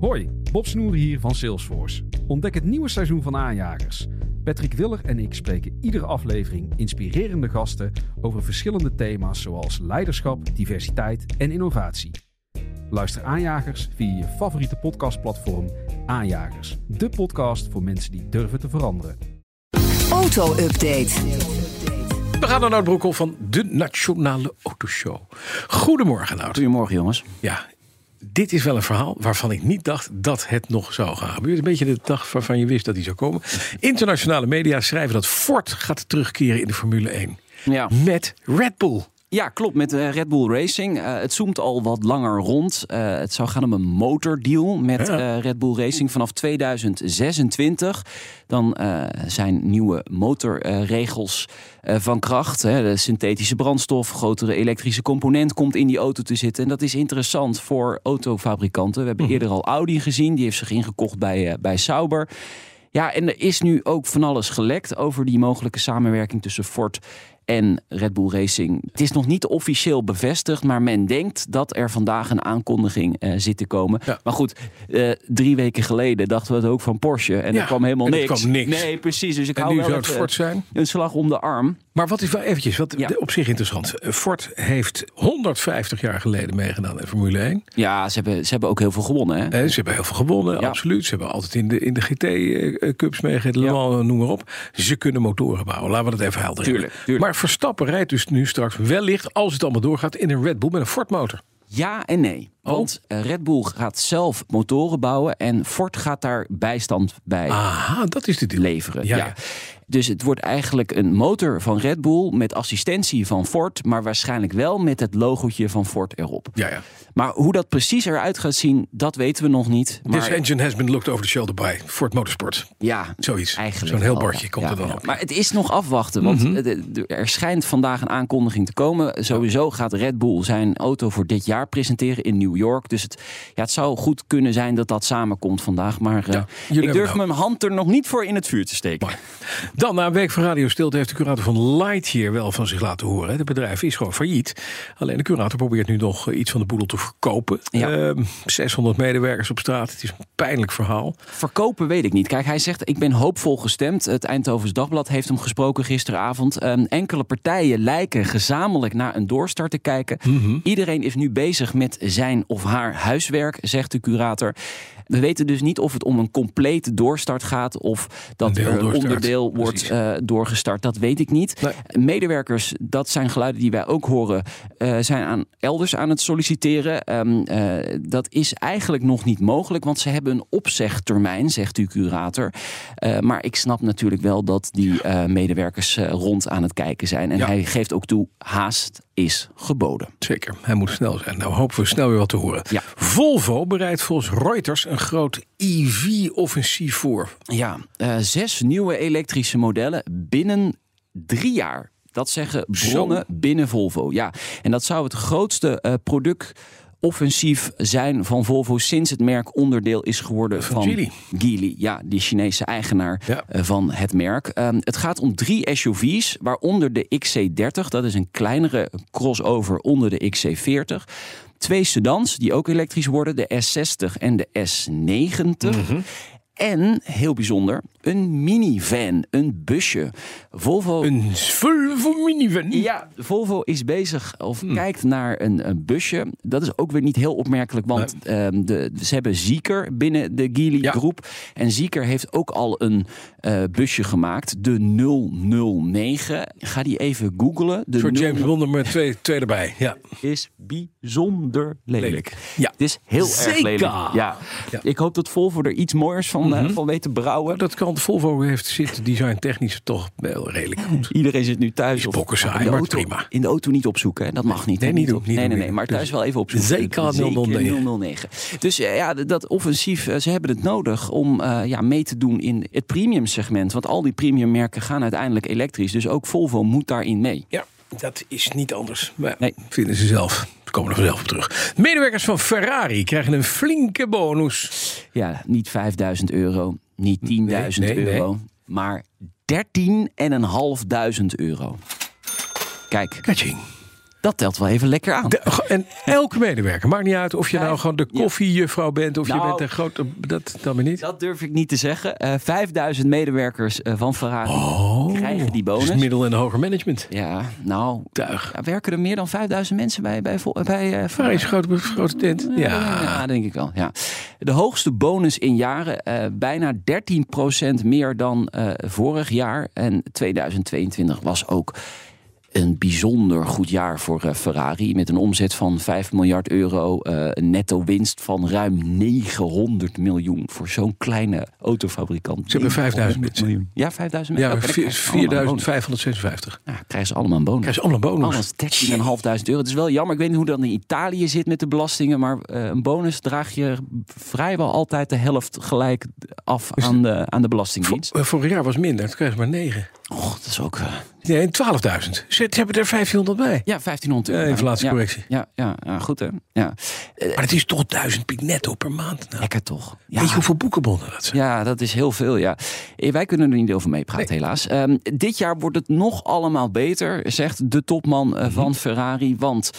Hoi, Bob Snoer hier van Salesforce. Ontdek het nieuwe seizoen van Aanjagers. Patrick Willer en ik spreken iedere aflevering inspirerende gasten over verschillende thema's zoals leiderschap, diversiteit en innovatie. Luister Aanjagers via je favoriete podcastplatform Aanjagers, de podcast voor mensen die durven te veranderen. Auto-update. We gaan naar Nout Broekhoff van de Nationale Autoshow. Goedemorgen, Nout. Goedemorgen jongens. Ja, dit is wel een verhaal waarvan ik niet dacht dat het nog zou gaan gebeuren. Een beetje de dag waarvan je wist dat die zou komen. Internationale media schrijven dat Ford gaat terugkeren in de Formule 1. Ja. Met Red Bull. Ja, klopt. Met uh, Red Bull Racing. Uh, het zoomt al wat langer rond. Uh, het zou gaan om een motordeal met Ja. Red Bull Racing vanaf 2026. Dan zijn nieuwe motorregels van kracht. Hè. De synthetische brandstof, grotere elektrische component komt in die auto te zitten. En dat is interessant voor autofabrikanten. We hebben eerder al Audi gezien. Die heeft zich ingekocht bij, bij Sauber. Ja, en er is nu ook van alles gelekt over die mogelijke samenwerking tussen Ford en Red Bull Racing. Het is nog niet officieel bevestigd, maar men denkt dat er vandaag een aankondiging eh, zit te komen. Ja. Maar goed, eh, drie weken geleden dachten we het ook van Porsche en Ja, er kwam helemaal en er niks. kwam niks. Nee, precies. Dus ik En hou nu wel zou het Ford zijn. een slag om de arm. Maar wat is wel eventjes, wat Ja. op zich interessant. Ford heeft 150 jaar geleden meegedaan in Formule 1. Ja, ze hebben, ze hebben ook heel veel gewonnen. Hè? Eh, ze hebben heel veel gewonnen, absoluut. Ze hebben altijd in de, in de GT-cups. Mans, noem maar op. Ze kunnen motoren bouwen, laten we dat even helder Tuurlijk, tuurlijk. Maar Verstappen rijdt dus nu straks wellicht, als het allemaal doorgaat, in een Red Bull met een Ford motor. Ja en nee. Oh. Want eh, Red Bull gaat zelf motoren bouwen en Ford gaat daar bijstand bij Aha, dat is de deal. leveren. Ja, Ja, ja. Dus het wordt eigenlijk een motor van Red Bull met assistentie van Ford, maar waarschijnlijk wel met het logootje van Ford erop. Ja, ja. Maar hoe dat precies eruit gaat zien, dat weten we nog niet. Maar This engine has been looked over the shoulder by Ford Motorsport. ja, Zoiets. eigenlijk Zo'n heel bordje komt Ja, er dan ja. op. Maar het is nog afwachten, want Mhm. er schijnt vandaag een aankondiging te komen. Sowieso gaat Red Bull zijn auto voor dit jaar presenteren in New York. Dus het, ja, het zou goed kunnen zijn dat dat samenkomt vandaag. Maar eh, ik durf know. mijn hand er nog niet voor in het vuur te steken. Dan, na een week van Radio Stilte, heeft de curator van Lightyear wel van zich laten horen. Het bedrijf is gewoon failliet. Alleen de curator probeert nu nog eh, iets van de boedel te verkopen. Ja. Ehm, 600 medewerkers op straat. Het is een pijnlijk verhaal. Verkopen weet ik niet. Kijk, hij zegt ik ben hoopvol gestemd. Het Eindhovens Dagblad heeft hem gesproken gisteravond. Ehm, enkele partijen lijken gezamenlijk naar een doorstart te kijken. Mhm. Iedereen is nu bezig met zijn of haar huiswerk, zegt de curator. We weten dus niet of het om een complete doorstart gaat of dat Een er een onderdeel wordt eh, doorgestart. Dat weet ik niet. Nee. Medewerkers, dat zijn geluiden die wij ook horen, eh, zijn aan, elders aan het solliciteren. Ehm, eh, dat is eigenlijk nog niet mogelijk, want ze hebben een opzegtermijn, zegt uw curator. Maar ik snap natuurlijk wel dat die medewerkers rond aan het kijken zijn. En Ja. hij geeft ook toe, haast is geboden. Zeker, hij moet snel zijn. Nou hopen we snel weer wat te horen. Ja. Volvo bereidt volgens Reuters een groot EV-offensief voor. Ja, zes nieuwe elektrische modellen binnen drie jaar. Dat zeggen bronnen binnen Volvo. Ja, en dat zou het grootste eh, productoffensief zijn van Volvo sinds het merk onderdeel is geworden Van van, Geely. Geely. Ja, die Chinese eigenaar Ja. eh, van het merk. Ehm, het gaat om drie SUV's, waaronder de XC30. Dat is een kleinere crossover onder de XC40. Twee sedans die ook elektrisch worden, de S60 en de S90. Mhm. En, heel bijzonder, een minivan, een busje. Volvo Een Volvo minivan. ja, Volvo is bezig of Hmm. kijkt naar een, een busje. Dat is ook weer niet heel opmerkelijk, want ehm, de, ze hebben Zieker binnen de Geely Ja. groep. En Zieker heeft ook al een eh, busje gemaakt, de 009. Ga die even googlen. De 009 James Bond met twee, twee erbij. Ja. is bijzonder lelijk. Lelijk. Ja. Het is heel Zeker. erg lelijk. Ja. Ja. Ik hoop dat Volvo er iets mooiers van, eh, van weet te brouwen. Dat kan Volvo heeft zit design technisch toch wel redelijk goed. Iedereen zit nu thuis. Is Of bokken saai, in de maar auto, prima. In de auto niet opzoeken. hè. Dat mag niet. Nee, niet doen, op- niet nee, nee, nee. Maar thuis Dus wel even opzoeken. zeker 009. 009. Dus eh, ja, dat offensief, eh, ze hebben het nodig om ja, mee te doen in het premium segment. Want al die premium merken gaan uiteindelijk elektrisch. Dus ook Volvo moet daarin mee. Ja, dat is niet anders. Maar Nee. vinden ze zelf. We komen er vanzelf op terug. Medewerkers van Ferrari krijgen een flinke bonus. Ja, niet 5000 euro, niet 10.000 Nee, nee, euro, maar 13.500 euro. Kijk, Catching. Dat telt wel even lekker aan. De- en elke medewerker, maakt niet uit of je nou gewoon de koffiejuffrouw bent of je Nou, bent een grote. Dat dan maar niet. Dat durf ik niet te zeggen. Eh 5000 medewerkers eh, van Ferrari Oh, krijgen die dus bonus. middel- en hoger management. Ja, nou, Tuig. ja, werken er meer dan 5000 mensen bij, bij, bij eh, Ferrari is een grote, grote tent. Ja. Ja, denk ik wel. Ja. De hoogste bonus in jaren, eh, bijna 13% meer dan eh, vorig jaar. En 2022 was ook een bijzonder goed jaar voor eh, Ferrari. Met een omzet van 5 miljard euro. eh, een netto winst van ruim 900 miljoen. Voor zo'n kleine autofabrikant. Ze hebben 5000 900 mensen. miljoen. Ja, 5000 Ja, mensen. allemaal een bonus. 4556. Ja, krijgen ze allemaal een bonus. Krijgen ze allemaal een bonus. Alles 13.500 euro. Het is wel jammer. Ik weet niet hoe dat in Italië zit met de belastingen. Maar eh, een bonus draag je vrijwel altijd de helft gelijk af aan de, aan de belastingdienst. Vor- vorig jaar was minder. Toen kregen ze maar 9. Och, dat is ook... eh, Nee, 12.000. Ze ze hebben er 1500 bij. ja, 1500 euro. Ja, inflatiecorrectie. Ja, ja, ja, goed hè. Ja. Eh, Maar het is toch 1000 piek netto per maand. Nou, lekker toch. Ja. Weet je hoeveel boekenbonnen dat zijn? Ja, dat is heel veel, ja. Eh, Wij kunnen er niet over meepraten, helaas. Ehm, dit jaar wordt het nog allemaal beter, zegt de topman Mhm. van Ferrari. Want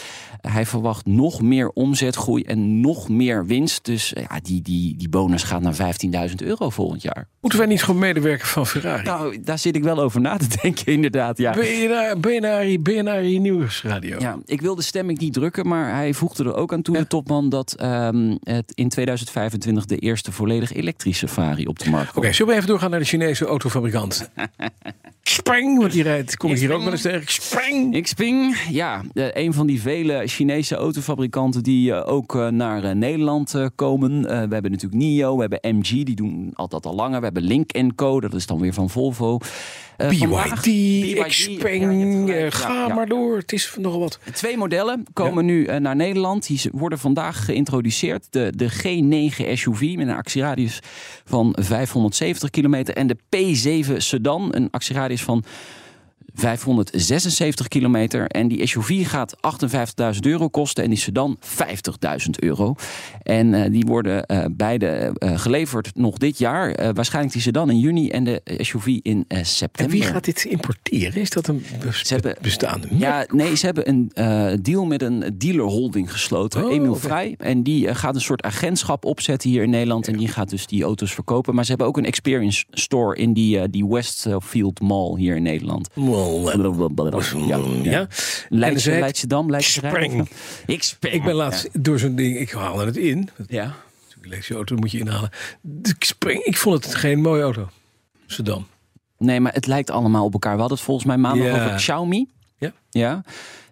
hij verwacht nog meer omzetgroei en nog meer winst. Dus ja, die, die, die bonus gaat naar 15.000 euro volgend jaar. Moeten wij niet gewoon medewerker van Ferrari? Nou, daar zit ik wel over na te denken, inderdaad. Ja. BNR, BNR, BNR Nieuwsradio. Ja, ik wil de stemming niet drukken, maar hij voegde er ook aan toe, de topman, dat ehm, het in 2025 de eerste volledig elektrische Ferrari op de markt komt. Oké, zullen we even doorgaan naar de Chinese autofabrikant? Spring, want die rijdt, kom ik hier ook wel eens tegen. Spring! Xpeng, ja, eh, een van die vele Chinese autofabrikanten die eh, ook eh, naar Nederland komen. We hebben natuurlijk NIO, we hebben MG, die doen altijd al langer. We hebben Link Co, dat is dan weer van Volvo. BYD, ja, Xpeng, ga maar door. Het is nogal wat. Twee modellen komen nu eh, naar Nederland. Die worden vandaag geïntroduceerd. De, de G9 SUV met een actieradius van 570 kilometer. En de P7 Sedan, een actieradius van 576 kilometer. En die SUV gaat 58.000 euro kosten en die sedan 50.000 euro. En eh, die worden eh, beide eh, geleverd nog dit jaar. Waarschijnlijk die sedan in juni en de SUV in eh, En september. wie gaat dit importeren? Is dat een bes- hebben- bestaande Ja, nee, ze hebben een deal met een dealerholding gesloten, Oh, Emiel. Vrij. En die gaat een soort agentschap opzetten hier in Nederland. En die gaat dus die auto's verkopen. Maar ze hebben ook een experience store in die, die Westfield Mall hier in Nederland. Ja, ja. Leidse, zei Leidschendam. Spring. Ik spring. Ik ben laatst door zo'n ding, ik haalde het in. Ja. Elektrische auto moet je inhalen. De Spring, ik vond het geen mooie auto. Sedan. Nee, maar het lijkt allemaal op elkaar. We hadden het volgens mij maandag Ja. over Xiaomi. Ja. Ja.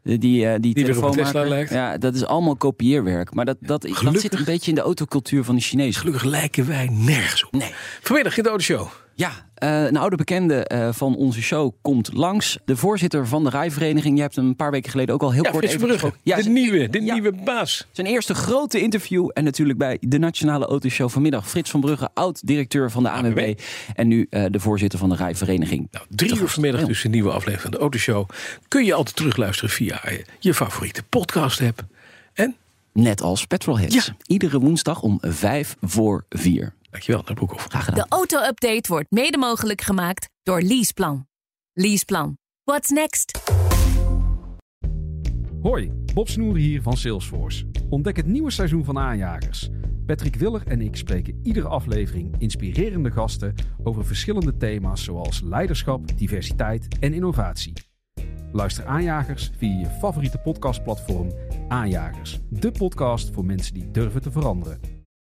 Die, die, eh, die, een telefoonmaker. Tesla lijkt. Ja, dat is allemaal kopieerwerk. Maar dat, dat, dat Gelukkig. zit een beetje in de autocultuur van de Chinezen. Gelukkig lijken wij nergens op. Nee. Vanmiddag in de autoshow. Ja, eh, een oude bekende eh, van onze show komt langs. De voorzitter van de rijvereniging. Je hebt hem een paar weken geleden ook al heel Ja, kort Frits even gesproken. Ja, de zijn- nieuwe, de ja. nieuwe baas. Zijn eerste grote interview. En natuurlijk bij de Nationale Autoshow vanmiddag. Frits van Brugge, oud-directeur van de ANWB. En nu eh, de voorzitter van de rijvereniging. Nou, drie uur vanmiddag dus een nieuwe aflevering van de autoshow. Kun je altijd terugluisteren via je, favoriete podcast app. En, Net als Petrolheads. Ja. Iedere woensdag om vijf voor vier. Dankjewel, naar Broekhoff. Graag gedaan. De auto-update wordt mede mogelijk gemaakt door Leaseplan. Leaseplan. What's next? Hoi, Bob Snoer hier van Salesforce. Ontdek het nieuwe seizoen van Aanjagers. Patrick Willer en ik spreken iedere aflevering inspirerende gasten over verschillende thema's zoals leiderschap, diversiteit en innovatie. Luister Aanjagers via je favoriete podcastplatform Aanjagers. De podcast voor mensen die durven te veranderen.